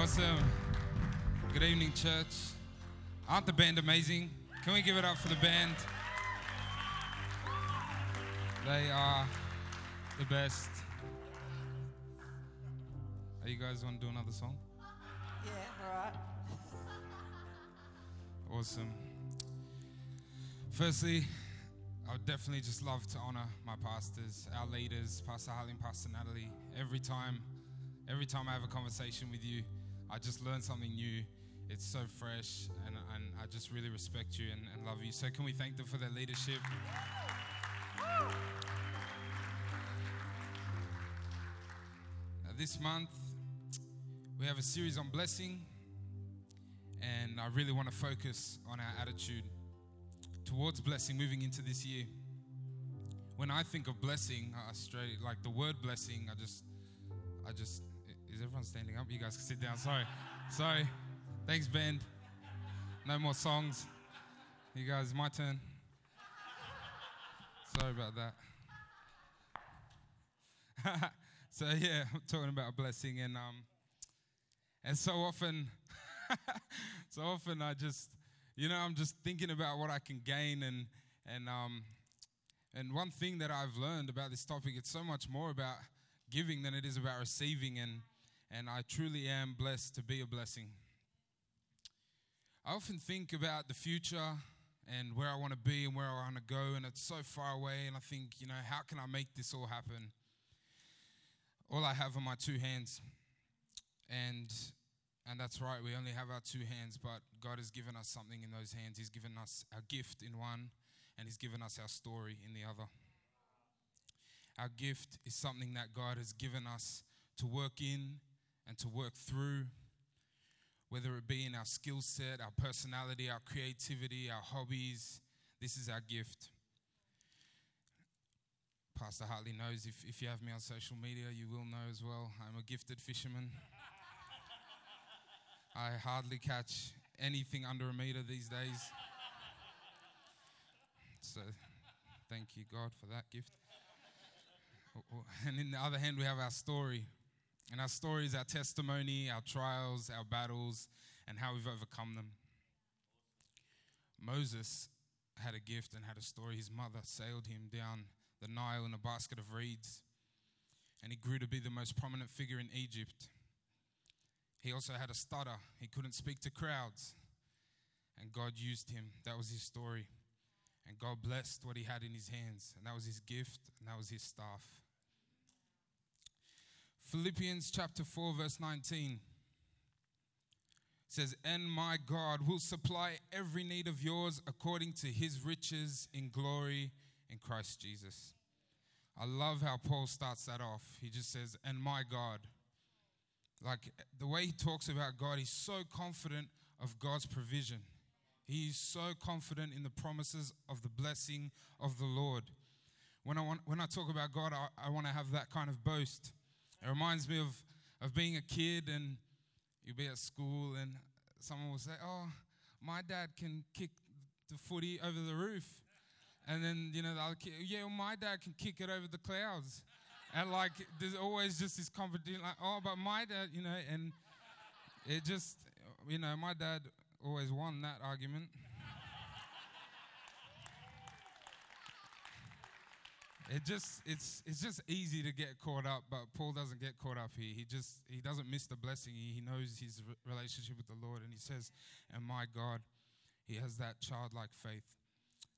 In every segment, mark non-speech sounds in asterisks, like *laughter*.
Awesome. Good evening, church. Aren't the band amazing? Can we give it up for the band? They are the best. Are you guys want to do another song? Yeah, all right. *laughs* Awesome. Firstly, I would definitely just love to honor my pastors, our leaders, Pastor Harley and Pastor Natalie. Every time, every time I have a conversation with you, I just learn something new. It's so fresh, and, and I just really respect you and, and love you. So, can we thank them for their leadership? Uh, this month, we have a series on blessing, and I really want to focus on our attitude towards blessing moving into this year. When I think of blessing, I straight like the word blessing, I just, I just, is everyone standing up? You guys can sit down. Sorry, sorry. Thanks, Ben. No more songs. You guys, my turn. Sorry about that. *laughs* so yeah, I'm talking about a blessing, and um, and so often, *laughs* so often I just, you know, I'm just thinking about what I can gain, and and um, and one thing that I've learned about this topic, it's so much more about giving than it is about receiving, and and I truly am blessed to be a blessing. I often think about the future and where I want to be and where I want to go, and it's so far away. And I think, you know, how can I make this all happen? All I have are my two hands, and and that's right. We only have our two hands, but God has given us something in those hands. He's given us our gift in one, and He's given us our story in the other. Our gift is something that God has given us to work in and to work through whether it be in our skill set, our personality, our creativity, our hobbies. This is our gift. Pastor Hartley knows if, if you have me on social media, you will know as well. I'm a gifted fisherman. *laughs* I hardly catch anything under a meter these days. So thank you, God, for that gift. Oh, oh, *laughs* and in the other hand, we have our story. And our story is our testimony, our trials, our battles, and how we've overcome them. Moses had a gift and had a story. His mother sailed him down the Nile in a basket of reeds, and he grew to be the most prominent figure in Egypt. He also had a stutter, he couldn't speak to crowds, and God used him. That was his story. And God blessed what he had in his hands, and that was his gift, and that was his staff. Philippians chapter 4, verse 19 says, And my God will supply every need of yours according to his riches in glory in Christ Jesus. I love how Paul starts that off. He just says, And my God. Like the way he talks about God, he's so confident of God's provision. He's so confident in the promises of the blessing of the Lord. When I, want, when I talk about God, I, I want to have that kind of boast. It reminds me of, of being a kid and you'll be at school and someone will say, Oh, my dad can kick the footy over the roof. And then, you know, the other kid, yeah, well, my dad can kick it over the clouds. And like, there's always just this competition, like, oh, but my dad, you know, and it just, you know, my dad always won that argument. It just it's it's just easy to get caught up but paul doesn't get caught up here. He just he doesn't miss the blessing he, he knows his relationship with the lord and he says and my god he has that childlike faith.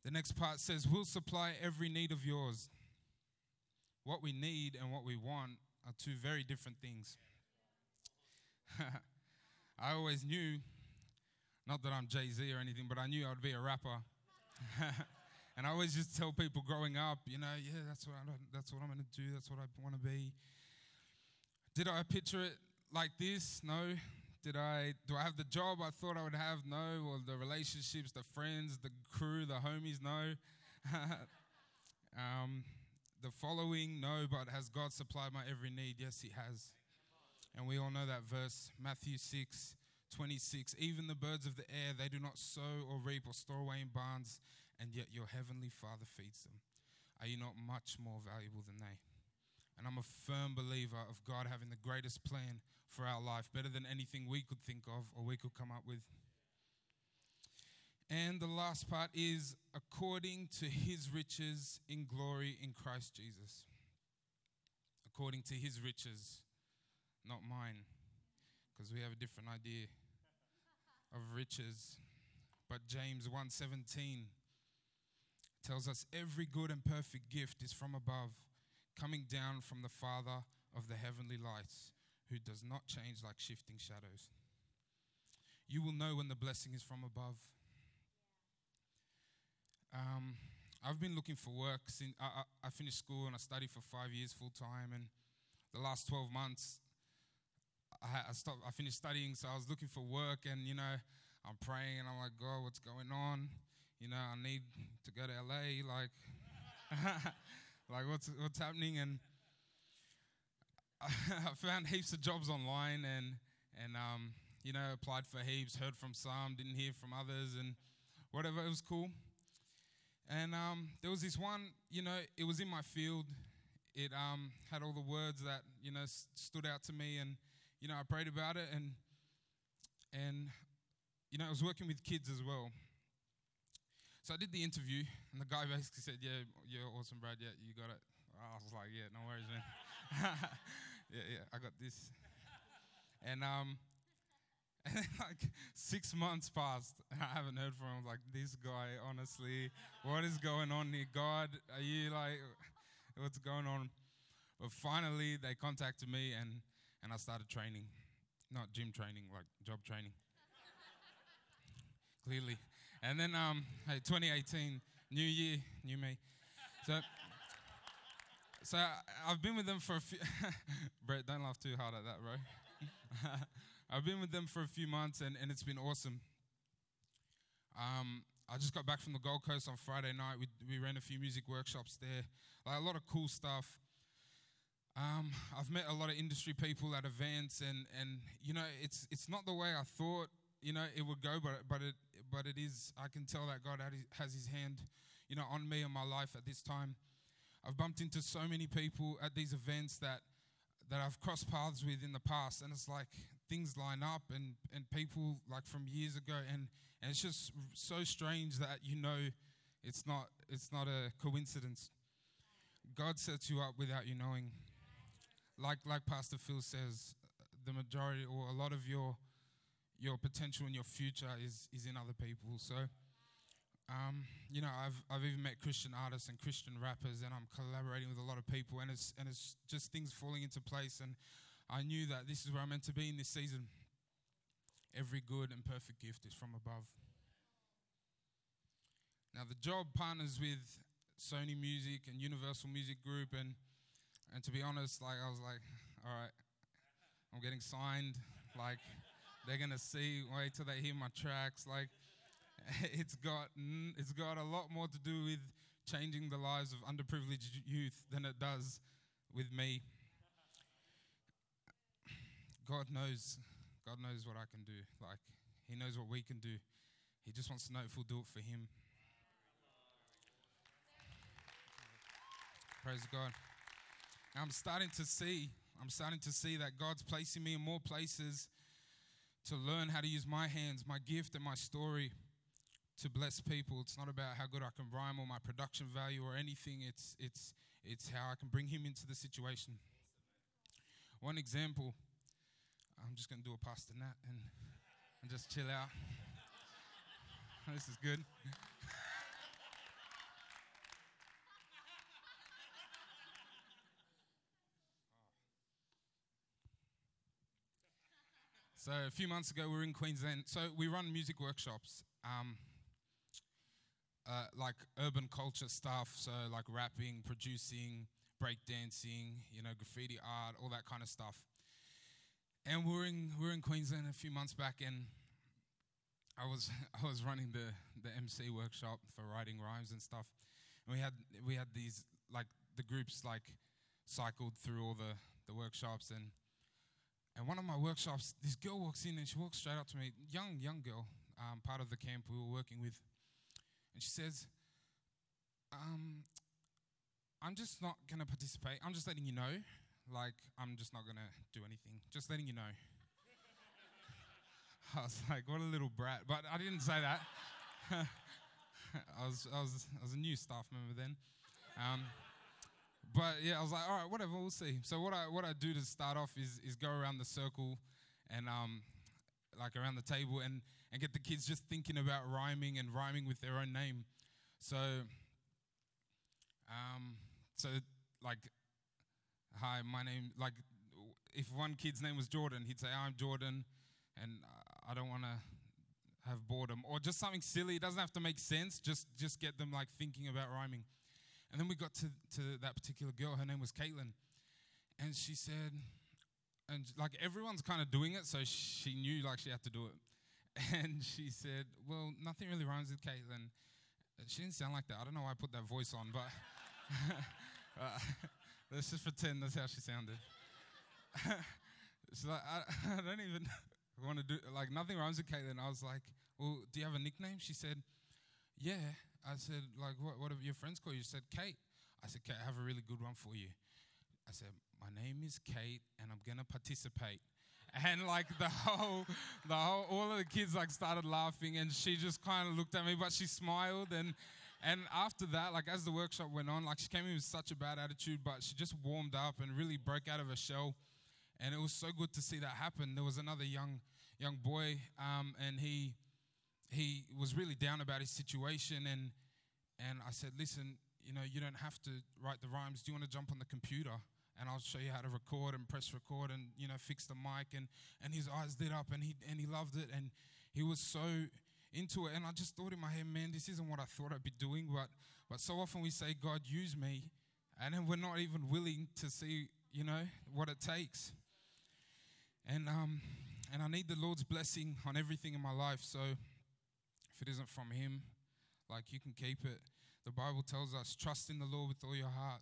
The next part says we'll supply every need of yours. What we need and what we want are two very different things. *laughs* I always knew not that i'm jay-z or anything but i knew i would be a rapper *laughs* And I always just tell people growing up, you know, yeah, that's what, I, that's what I'm going to do. That's what I want to be. Did I picture it like this? No. Did I, do I have the job I thought I would have? No. Or the relationships, the friends, the crew, the homies? No. *laughs* um, the following? No. But has God supplied my every need? Yes, He has. And we all know that verse, Matthew 6, 26. Even the birds of the air, they do not sow or reap or store away in barns, and yet your heavenly Father feeds them. Are you not much more valuable than they? And I'm a firm believer of God having the greatest plan for our life, better than anything we could think of or we could come up with. And the last part is according to his riches in glory in Christ Jesus. According to his riches, not mine, because we have a different idea of riches. But James 1:17 tells us every good and perfect gift is from above, coming down from the Father of the heavenly lights, who does not change like shifting shadows. You will know when the blessing is from above. Um, I've been looking for work since I, I, I finished school and I studied for five years full time. And the last 12 months, I, I, stopped, I finished studying, so I was looking for work. And, you know, I'm praying and I'm like, God, what's going on? You know, I need to go to LA. Like, *laughs* like what's, what's happening? And *laughs* I found heaps of jobs online and, and um, you know, applied for heaps, heard from some, didn't hear from others, and whatever. It was cool. And um, there was this one, you know, it was in my field. It um, had all the words that, you know, stood out to me. And, you know, I prayed about it. And, and, you know, I was working with kids as well. So I did the interview. And the guy basically said, Yeah, you're awesome, Brad. Yeah, you got it. I was like, Yeah, no worries, man. *laughs* yeah, yeah, I got this. And, um, *laughs* and then like six months passed. And I haven't heard from him. Like this guy, honestly, what is going on here? God, are you like, what's going on? But finally, they contacted me, and and I started training, not gym training, like job training. *laughs* Clearly, and then um, hey, 2018, new year, new me. So. So I've been with them for a few. *laughs* Brett, don't laugh too hard at that, bro. *laughs* I've been with them for a few months and, and it's been awesome. Um, I just got back from the Gold Coast on Friday night. We, we ran a few music workshops there, like a lot of cool stuff. Um, I've met a lot of industry people at events, and, and you know, it's it's not the way I thought you know it would go, but but it but it is. I can tell that God has His hand, you know, on me and my life at this time. I've bumped into so many people at these events that that I've crossed paths with in the past, and it's like things line up, and and people like from years ago, and and it's just so strange that you know it's not it's not a coincidence. God sets you up without you knowing. Like like Pastor Phil says, the majority or a lot of your your potential and your future is is in other people. So. Um, you know, I've I've even met Christian artists and Christian rappers, and I'm collaborating with a lot of people, and it's and it's just things falling into place. And I knew that this is where I'm meant to be in this season. Every good and perfect gift is from above. Now the job partners with Sony Music and Universal Music Group, and and to be honest, like I was like, all right, I'm getting signed. Like they're gonna see, wait till they hear my tracks, like *laughs* it's got it's got a lot more to do with changing the lives of underprivileged youth than it does with me. God knows, God knows what I can do. Like He knows what we can do. He just wants to know if we'll do it for Him. Praise God. I'm starting to see, I'm starting to see that God's placing me in more places to learn how to use my hands, my gift, and my story to bless people. It's not about how good I can rhyme or my production value or anything. It's it's it's how I can bring him into the situation. One example, I'm just gonna do a Pastor Nat and, and just chill out. *laughs* this is good. So a few months ago, we were in Queensland. So we run music workshops. Um, uh, like urban culture stuff, so like rapping, producing, breakdancing, you know, graffiti art, all that kind of stuff. And we are in we are in Queensland a few months back, and I was *laughs* I was running the the MC workshop for writing rhymes and stuff. And we had we had these like the groups like cycled through all the the workshops and and one of my workshops, this girl walks in and she walks straight up to me, young young girl, um, part of the camp we were working with. And she says, um, I'm just not going to participate. I'm just letting you know. like, I'm just not gonna do anything. Just letting you know. *laughs* I was like, what a little brat. But I didn't say that. *laughs* I was, I was, I was a new staff member then. Um, but yeah, I was like, all right, whatever, we'll see. So what I what I do to start off is is go around the circle, and um, like around the table, and and get the kids just thinking about rhyming and rhyming with their own name. So, um, so like, hi, my name. Like, if one kid's name was Jordan, he'd say, I'm Jordan, and I don't want to have boredom, or just something silly. It doesn't have to make sense. Just just get them like thinking about rhyming. And then we got to, to that particular girl. Her name was Caitlin. And she said, and like everyone's kind of doing it, so she knew like she had to do it. *laughs* And she said, Well, nothing really rhymes with Caitlin. She didn't sound like that. I don't know why I put that voice on, but *laughs* uh, *laughs* let's just pretend that's how she sounded. She's like, I, I don't even want to do, like, nothing rhymes with Caitlin. I was like, Well, do you have a nickname? She said, Yeah. I said, like, what, what have your friends called you? She said, Kate. I said, Kate, I have a really good one for you. I said, my name is Kate, and I'm gonna participate. *laughs* And like the whole, the whole, all of the kids like started laughing, and she just kind of looked at me, but she smiled. And and after that, like as the workshop went on, like she came in with such a bad attitude, but she just warmed up and really broke out of her shell. And it was so good to see that happen. There was another young young boy, um, and he he was really down about his situation and and I said, listen, you know, you don't have to write the rhymes. Do you want to jump on the computer? And I'll show you how to record and press record and you know fix the mic and and his eyes lit up and he and he loved it and he was so into it and I just thought in my head, man, this isn't what I thought I'd be doing, but but so often we say, God, use me, and then we're not even willing to see, you know, what it takes. And um and I need the Lord's blessing on everything in my life. So if it isn't from Him, like you can keep it. The Bible tells us, trust in the Lord with all your heart.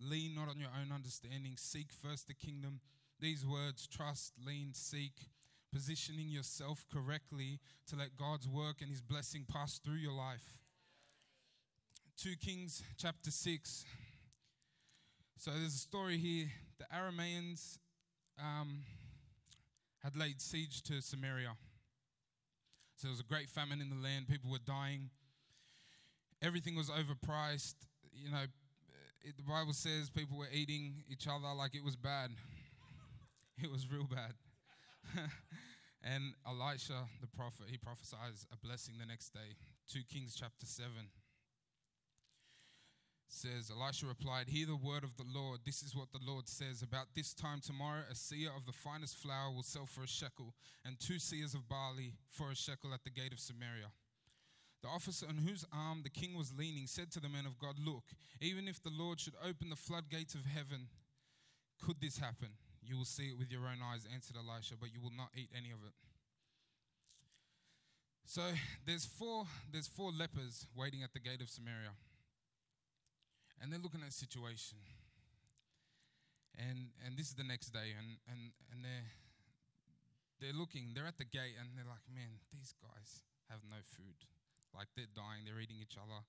Lean not on your own understanding. Seek first the kingdom. These words, trust, lean, seek, positioning yourself correctly to let God's work and His blessing pass through your life. 2 Kings chapter 6. So there's a story here. The Arameans um, had laid siege to Samaria. So there was a great famine in the land. People were dying. Everything was overpriced. You know, it, the Bible says people were eating each other like it was bad. *laughs* it was real bad. *laughs* and Elisha, the prophet, he prophesies a blessing the next day. 2 Kings chapter 7 says, Elisha replied, Hear the word of the Lord. This is what the Lord says. About this time tomorrow, a seah of the finest flour will sell for a shekel, and two seahs of barley for a shekel at the gate of Samaria. The officer on whose arm the king was leaning said to the men of God, Look, even if the Lord should open the floodgates of heaven, could this happen? You will see it with your own eyes, answered Elisha, but you will not eat any of it. So there's four, there's four lepers waiting at the gate of Samaria and they're looking at the situation. And and this is the next day, and and and they're they're looking, they're at the gate, and they're like, man, these guys have no food. Like they're dying, they're eating each other.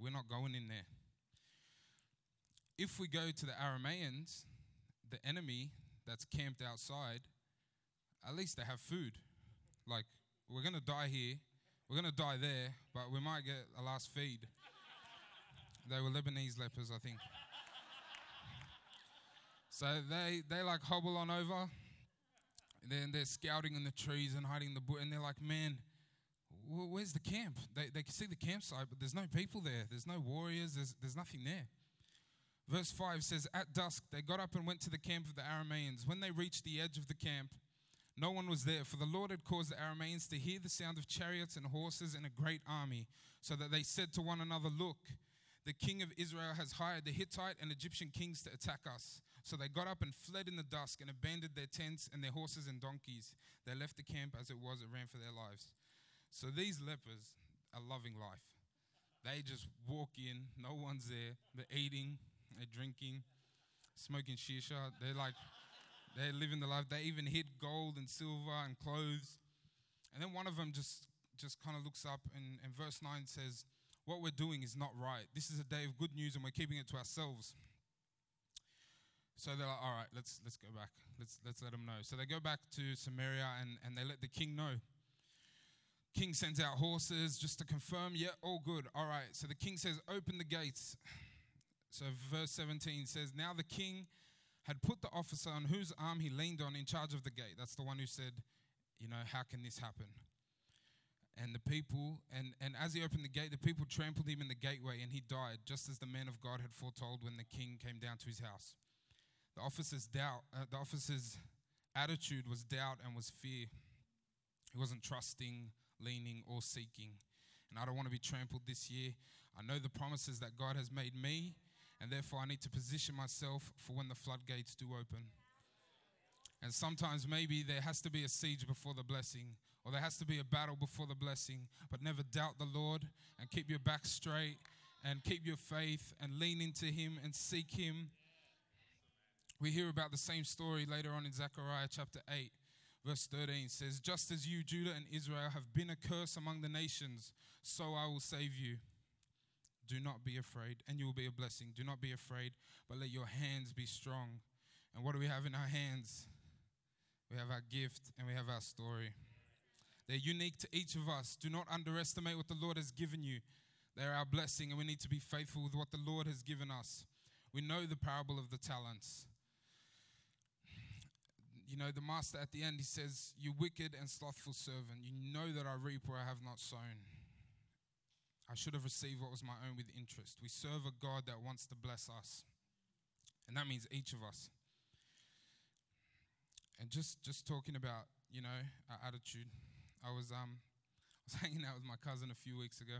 We're not going in there. If we go to the Arameans, the enemy that's camped outside, at least they have food. Like, we're to die here, we're to die there, but we might get a last feed. They were Lebanese lepers, I think. so they, they like hobble on over. And Then they're scouting in the trees and hiding the bush. And they're like, man, where's the camp? They, they can see the campsite, but there's no people there. There's no warriors. There's, there's nothing there. Verse 5 says, At dusk, they got up and went to the camp of the Arameans. When they reached the edge of the camp, no one was there, for the Lord had caused the Arameans to hear the sound of chariots and horses and a great army, so that they said to one another, Look, the king of Israel has hired the Hittite and Egyptian kings to attack us. So they got up and fled in the dusk and abandoned their tents and their horses and donkeys. They left the camp as it was and ran for their lives. So these lepers are loving life. They just walk in, no one's there. They're eating, they're drinking, smoking shisha. They're like, they're living the life. They even hid gold and silver and clothes. And then one of them just, just kind of looks up and, and verse 9 says, what we're doing is not right. This is a day of good news and we're keeping it to ourselves. So they're like, all right, let's let's go back. Let's let's let them know. So they go back to Samaria and, and they let the king know. King sends out horses just to confirm, yeah, all good. All right. So the king says, open the gates. So verse 17 says, Now the king had put the officer on whose arm he leaned on in charge of the gate. That's the one who said, You know, how can this happen? And the people, and, and as he opened the gate, the people trampled him in the gateway and he died, just as the man of God had foretold when the king came down to his house. The officer's doubt, uh, the officer's attitude was doubt and was fear. He wasn't trusting, leaning, or seeking. And I don't want to be trampled this year. I know the promises that God has made me, and therefore I need to position myself for when the floodgates do open. And sometimes maybe there has to be a siege before the blessing, or there has to be a battle before the blessing. But never doubt the Lord and keep your back straight and keep your faith and lean into Him and seek Him. We hear about the same story later on in Zechariah chapter 8, verse 13 says, Just as you, Judah and Israel, have been a curse among the nations, so I will save you. Do not be afraid, and you will be a blessing. Do not be afraid, but let your hands be strong. And what do we have in our hands? We have our gift and we have our story. They're unique to each of us. Do not underestimate what the Lord has given you. They're our blessing, and we need to be faithful with what the Lord has given us. We know the parable of the talents. You know, the master at the end, he says, You wicked and slothful servant, you know that I reap where I have not sown. I should have received what was my own with interest. We serve a God that wants to bless us. And that means each of us. And just just talking about, you know, our attitude. I was um I was *laughs* hanging out with my cousin a few weeks ago.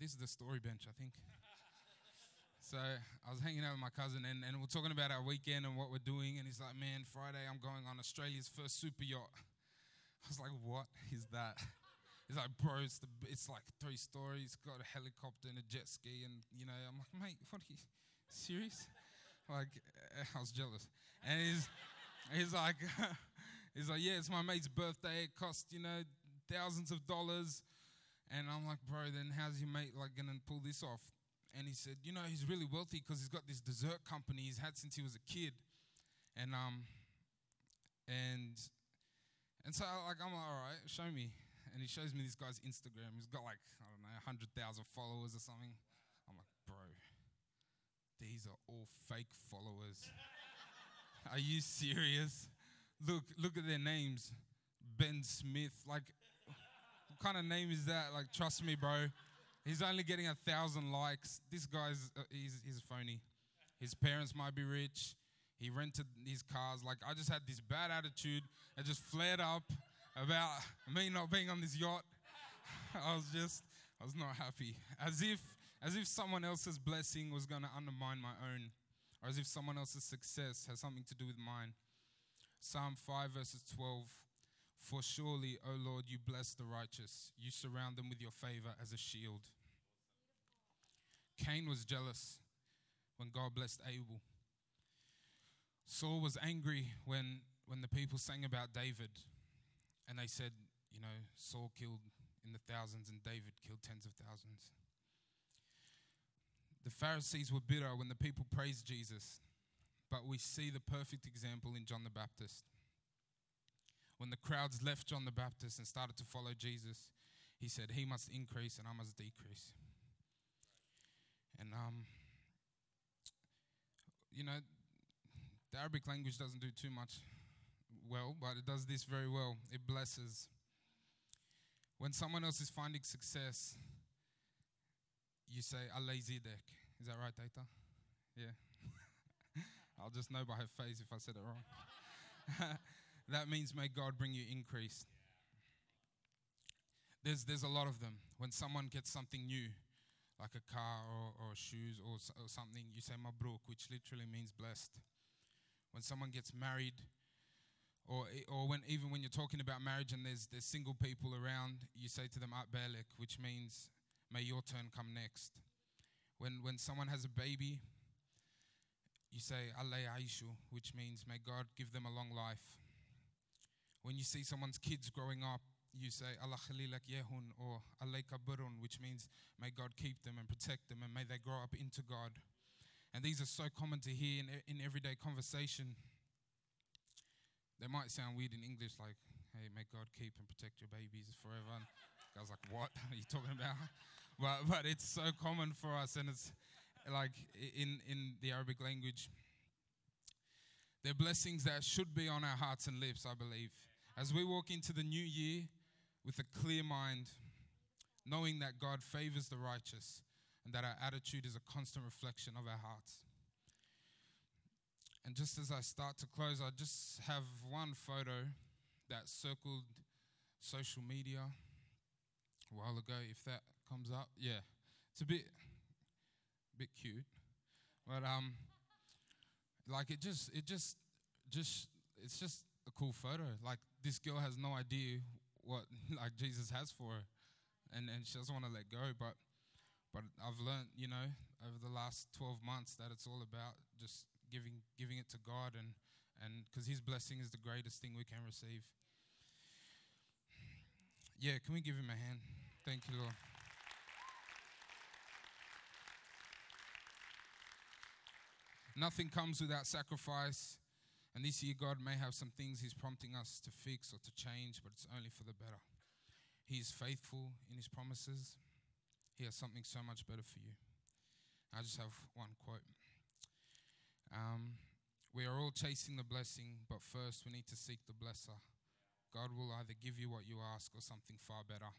This is the story bench, I think. *laughs* So I was hanging out with my cousin and, and we're talking about our weekend and what we're doing. And he's like, Man, Friday I'm going on Australia's first super yacht. *laughs* I was like, What is that? He's like, Bro, it's, the, it's like three stories, got a helicopter and a jet ski. And, you know, I'm like, Mate, what are you serious? Like, *laughs* I was jealous. And he's, he's like, *laughs* He's like, Yeah, it's my mate's birthday. It cost, you know, thousands of dollars. And I'm like, Bro, then how's your mate like to pull this off? and he said, you know, he's really wealthy because he's got this dessert company he's had since he was a kid, and um, and and so like I'm like, all right, show me, and he shows me this guy's Instagram. He's got like I don't know, hundred thousand followers or something. These are all fake followers. are you serious? Look, look at their names, Ben Smith. Like, what kind of name is that? Like, trust me, bro. He's only getting a thousand likes. This guy's uh, he's, he's phony. His parents might be rich. He rented his cars. Like I just had this bad attitude. I just flared up about me not being on this yacht. *laughs* I was just I was not happy. As if as if someone else's blessing was going to undermine my own, or as if someone else's success has something to do with mine. Psalm 5 verses 12 for surely, O Lord, you bless the righteous. You surround them with your favor as a shield. Cain was jealous when God blessed Abel. Saul was angry when, when the people sang about David and they said, you know, Saul killed in the thousands and David killed tens of thousands. The Pharisees were bitter when the people praised Jesus, but we see the perfect example in John the Baptist. When the crowds left John the Baptist and started to follow Jesus, he said, He must increase and I must decrease. And, um, you know, the Arabic language doesn't do too much well, but it does this very well. It blesses. When someone else is finding success, you say Allah zidek. Is that right, Data? Yeah. *laughs* I'll just know by her face if I said it wrong. *laughs* that means may God bring you increase. There's, there's a lot of them. When someone gets something new, like a car or, or shoes or, or something, you say mabruk, which literally means blessed. When someone gets married, or, eh, or when, even when you're talking about marriage and there's, there's single people around, you say to them atbalik, which means may your turn come next. When, when someone has a baby, you say Allah Aishu, which means may God give them a long life. When you see someone's kids growing up, you say Allah khalilak yehun or Allah kabirun, which means may God keep them and protect them and may they grow up into God. And these are so common to hear in, in everyday conversation. They might sound weird in English, like, hey, may God keep and protect your babies forever. And I was like, what *laughs* are you talking about? But, but it's so common for us, and it's like in, in the Arabic language. They're blessings that should be on our hearts and lips, I believe. As we walk into the new year with a clear mind, knowing that God favors the righteous and that our attitude is a constant reflection of our hearts. And just as I start to close, I just have one photo that circled social media a while ago. If that comes up, yeah, it's a bit, bit cute, but um, like it just, it just, just, it's just a cool photo. Like this girl has no idea what *laughs* like Jesus has for her, and and she doesn't want to let go. But but I've learned, you know, over the last 12 months that it's all about just giving giving it to God and and because His blessing is the greatest thing we can receive. Yeah, can we give Him a hand? Thank you, Lord. Nothing comes without sacrifice. And this year, God may have some things He's prompting us to fix or to change, but it's only for the better. He is faithful in His promises. He has something so much better for you. I just have one quote. Um, we are all chasing the blessing, but first we need to seek the blesser. God will either give you what you ask or something far better.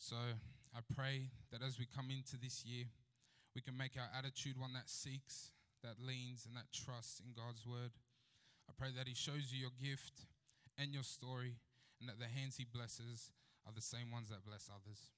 So I pray that as we come into this year, we can make our attitude one that seeks, that leans, and that trusts in God's word. I pray that He shows you your gift and your story, and that the hands He blesses are the same ones that bless others.